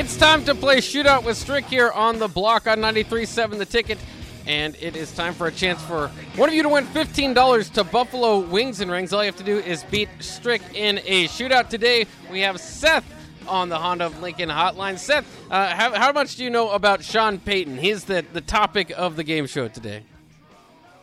It's time to play Shootout with Strick here on the block on 93.7 The Ticket. And it is time for a chance for one of you to win $15 to Buffalo Wings and Rings. All you have to do is beat Strick in a shootout. Today, we have Seth on the Honda of Lincoln hotline. Seth, uh, how, how much do you know about Sean Payton? He's the, the topic of the game show today.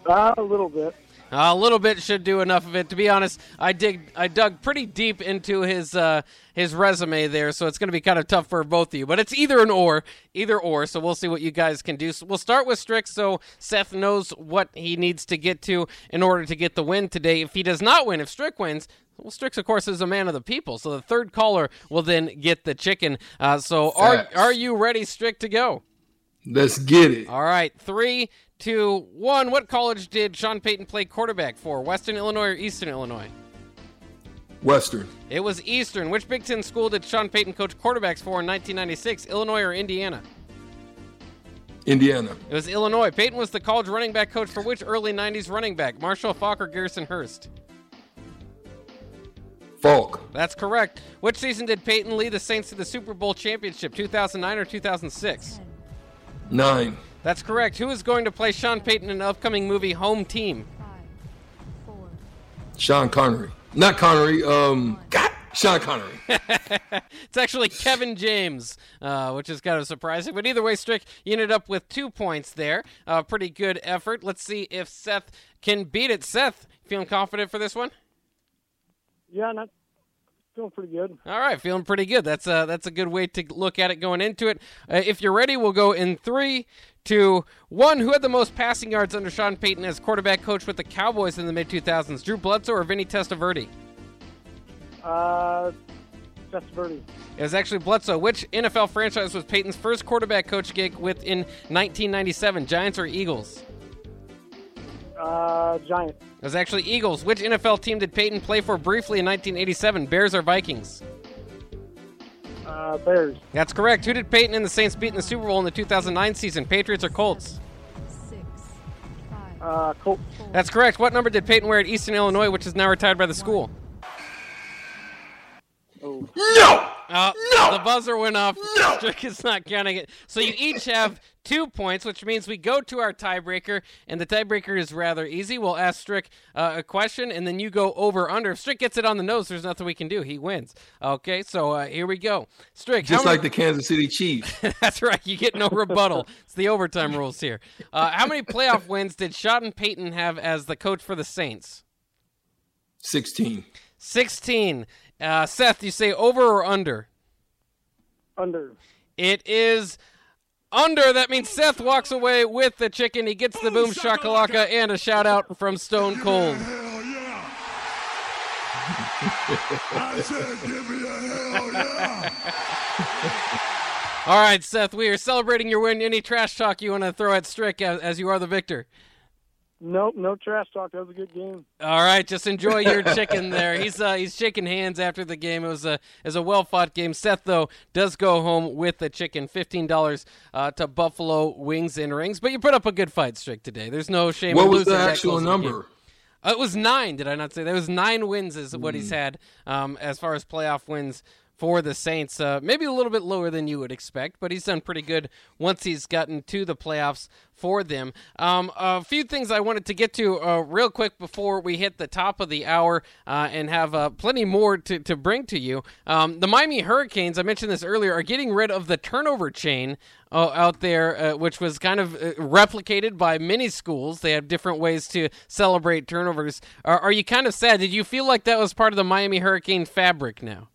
Uh, a little bit. A little bit should do enough of it. To be honest, I dig I dug pretty deep into his uh, his resume there, so it's going to be kind of tough for both of you. But it's either an or, either or. So we'll see what you guys can do. So we'll start with Strick, so Seth knows what he needs to get to in order to get the win today. If he does not win, if Strick wins. Well, Strix, of course, is a man of the people, so the third caller will then get the chicken. Uh, so, are are you ready, Strick, to go? Let's get it. All right, three, two, one. What college did Sean Payton play quarterback for? Western Illinois or Eastern Illinois? Western. It was Eastern. Which Big Ten school did Sean Payton coach quarterbacks for in 1996? Illinois or Indiana? Indiana. It was Illinois. Payton was the college running back coach for which early 90s running back? Marshall Faulk or Garrison Hearst? Faulk. That's correct. Which season did Payton lead the Saints to the Super Bowl championship? 2009 or 2006? Nine. That's correct. Who is going to play Sean Payton in the upcoming movie Home Team? Sean Connery. Not Connery. Um. God. Sean Connery. It's actually Kevin James, uh, which is kind of surprising. But either way, Strick, you ended up with two points there. Uh, pretty good effort. Let's see if Seth can beat it. Seth, feeling confident for this one? Yeah, not feeling pretty good. All right, feeling pretty good. That's a that's a good way to look at it going into it. Uh, if you're ready, we'll go in three, two, one. Who had the most passing yards under Sean Payton as quarterback coach with the Cowboys in the mid 2000s? Drew Bledsoe or Vinny Testaverde? Uh, Testaverde. It was actually Bledsoe. Which NFL franchise was Payton's first quarterback coach gig with in 1997? Giants or Eagles? Uh, Giants. It was actually Eagles. Which NFL team did Payton play for briefly in 1987? Bears or Vikings? Uh, Bears. That's correct. Who did Payton and the Saints beat in the Super Bowl in the 2009 season? Patriots or Colts? Uh, Colts. That's correct. What number did Payton wear at Eastern Illinois, which is now retired by the school? Oh, No. Uh, No! The buzzer went off. No! Strick is not counting it. So you each have two points, which means we go to our tiebreaker, and the tiebreaker is rather easy. We'll ask Strick uh, a question, and then you go over under. If Strick gets it on the nose, there's nothing we can do. He wins. Okay, so uh, here we go. Strick, Just how like many- the Kansas City Chiefs. That's right. You get no rebuttal. It's the overtime rules here. Uh, how many playoff wins did Sean Payton have as the coach for the Saints? 16. 16. Uh, Seth, you say over or under? Under. It is under. That means Seth walks away with the chicken. He gets the boom shakalaka and a shout out from Stone Cold. I said, give me a hell yeah! All right, Seth, we are celebrating your win. Any trash talk you want to throw at Strick as, as you are the victor? Nope, no trash talk. That was a good game. All right, just enjoy your chicken there. He's uh, he's shaking hands after the game. It was a it was a well fought game. Seth though does go home with the chicken, fifteen dollars uh, to Buffalo Wings and Rings. But you put up a good fight, streak today. There's no shame. What in was losing the that actual close of a number? game. Uh, it was nine. Did I not say there was nine wins? Is what he's had um, as far as playoff wins for the Saints. Uh, maybe a little bit lower than you would expect, but he's done pretty good once he's gotten to the playoffs for them. Um, a few things I wanted to get to uh, real quick before we hit the top of the hour uh, and have uh, plenty more to, to bring to you. Um, the Miami Hurricanes, I mentioned this earlier, are getting rid of the turnover chain uh, out there, uh, which was kind of uh, replicated by many schools. They have different ways to celebrate turnovers. Are, are you kind of sad? Did you feel like that was part of the Miami Hurricane fabric now?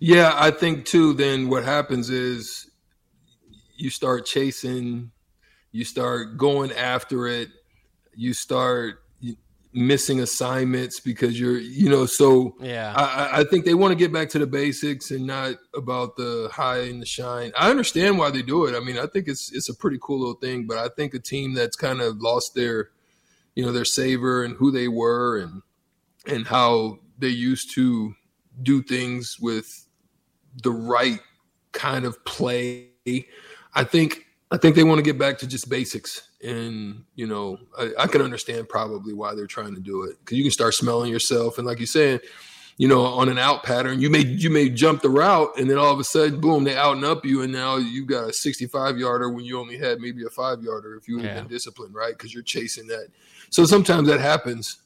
Yeah, I think too. Then what happens is you start chasing, you start going after it, you start missing assignments because you're you know so Yeah. I, I think they want to get back to the basics and not about the high and the shine. I understand why they do it. I mean, I think it's it's a pretty cool little thing, but I think a team that's kind of lost their, you know, their savor and who they were and and how they used to do things with the right kind of play. I think I think they want to get back to just basics, and you know, I, I can understand probably why they're trying to do it because you can start smelling yourself, and like you're saying, you know, on an out pattern, you may you may jump the route, and then all of a sudden, boom, they out and up you, and now you've got a 65 yarder when you only had maybe a five yarder if you have Yeah. been disciplined, right? Because you're chasing that. So sometimes that happens.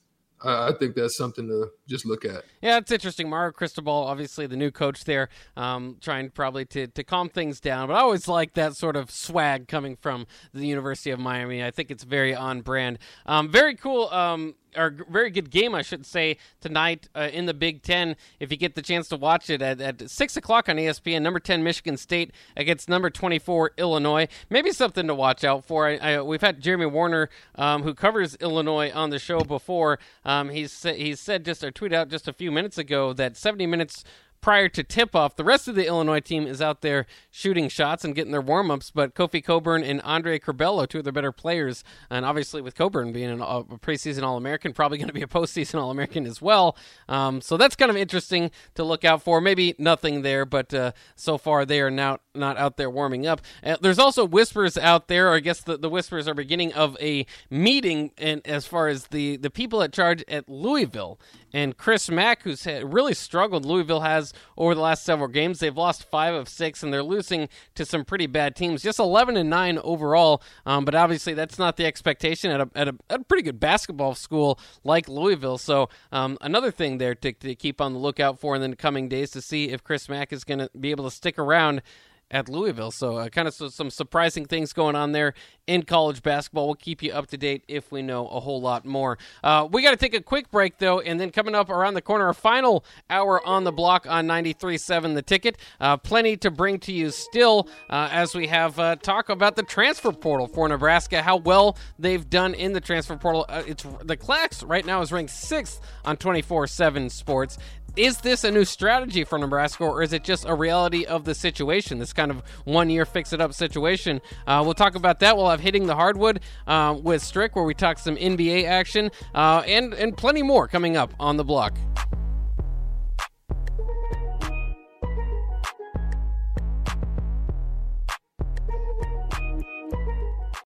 I think that's something to just look at. Yeah, it's interesting. Mario Cristobal, obviously the new coach there, um, trying probably to, to calm things down. But I always like that sort of swag coming from the University of Miami. I think it's very on brand. Um, very cool. Um, or very good game, I should say, tonight uh, in the Big Ten. If you get the chance to watch it at, at six o'clock on ESPN, number ten Michigan State against number twenty-four Illinois. Maybe something to watch out for. I, I, we've had Jeremy Werner, um, who covers Illinois, on the show before. Um, he's he's said just or tweeted out just a few minutes ago that seventy minutes prior to tip off. The rest of the Illinois team is out there shooting shots and getting their warm ups, but Kofi Cockburn and Andre Curbelo, two of the better players, and obviously with Cockburn being an, a preseason All American, probably going to be a postseason All American as well. Um, so that's kind of interesting to look out for. Maybe nothing there, but uh, so far they are now not out there warming up. Uh, there's also whispers out there, or I guess the, the whispers are beginning of a meeting, and as far as the the people at charge at Louisville and Chris Mack, who's really struggled. Louisville has over the last several games. They've lost five of six, and they're losing to some pretty bad teams. Just eleven and nine overall, um, but obviously that's not the expectation at a, at a, at a pretty good basketball school like Louisville. So um, another thing there to, to keep on the lookout for in the coming days to see if Chris Mack is going to be able to stick around at Louisville. So, uh, kind of so, some surprising things going on there in college basketball. We'll keep you up to date if we know a whole lot more. Uh, we got to take a quick break, though, and then coming up around the corner, our final hour on the block on 93.7 The Ticket. Uh, plenty to bring to you still uh, as we have uh, talk about the transfer portal for Nebraska, how well they've done in the transfer portal. Uh, it's The Clax right now is ranked sixth on 24-7 Sports. Is this a new strategy for Nebraska, or is it just a reality of the situation? This kind of one-year fix-it-up situation. Uh, we'll talk about that. We'll have hitting the hardwood uh, with Strick, where we talk some NBA action, uh, and and plenty more coming up on the block.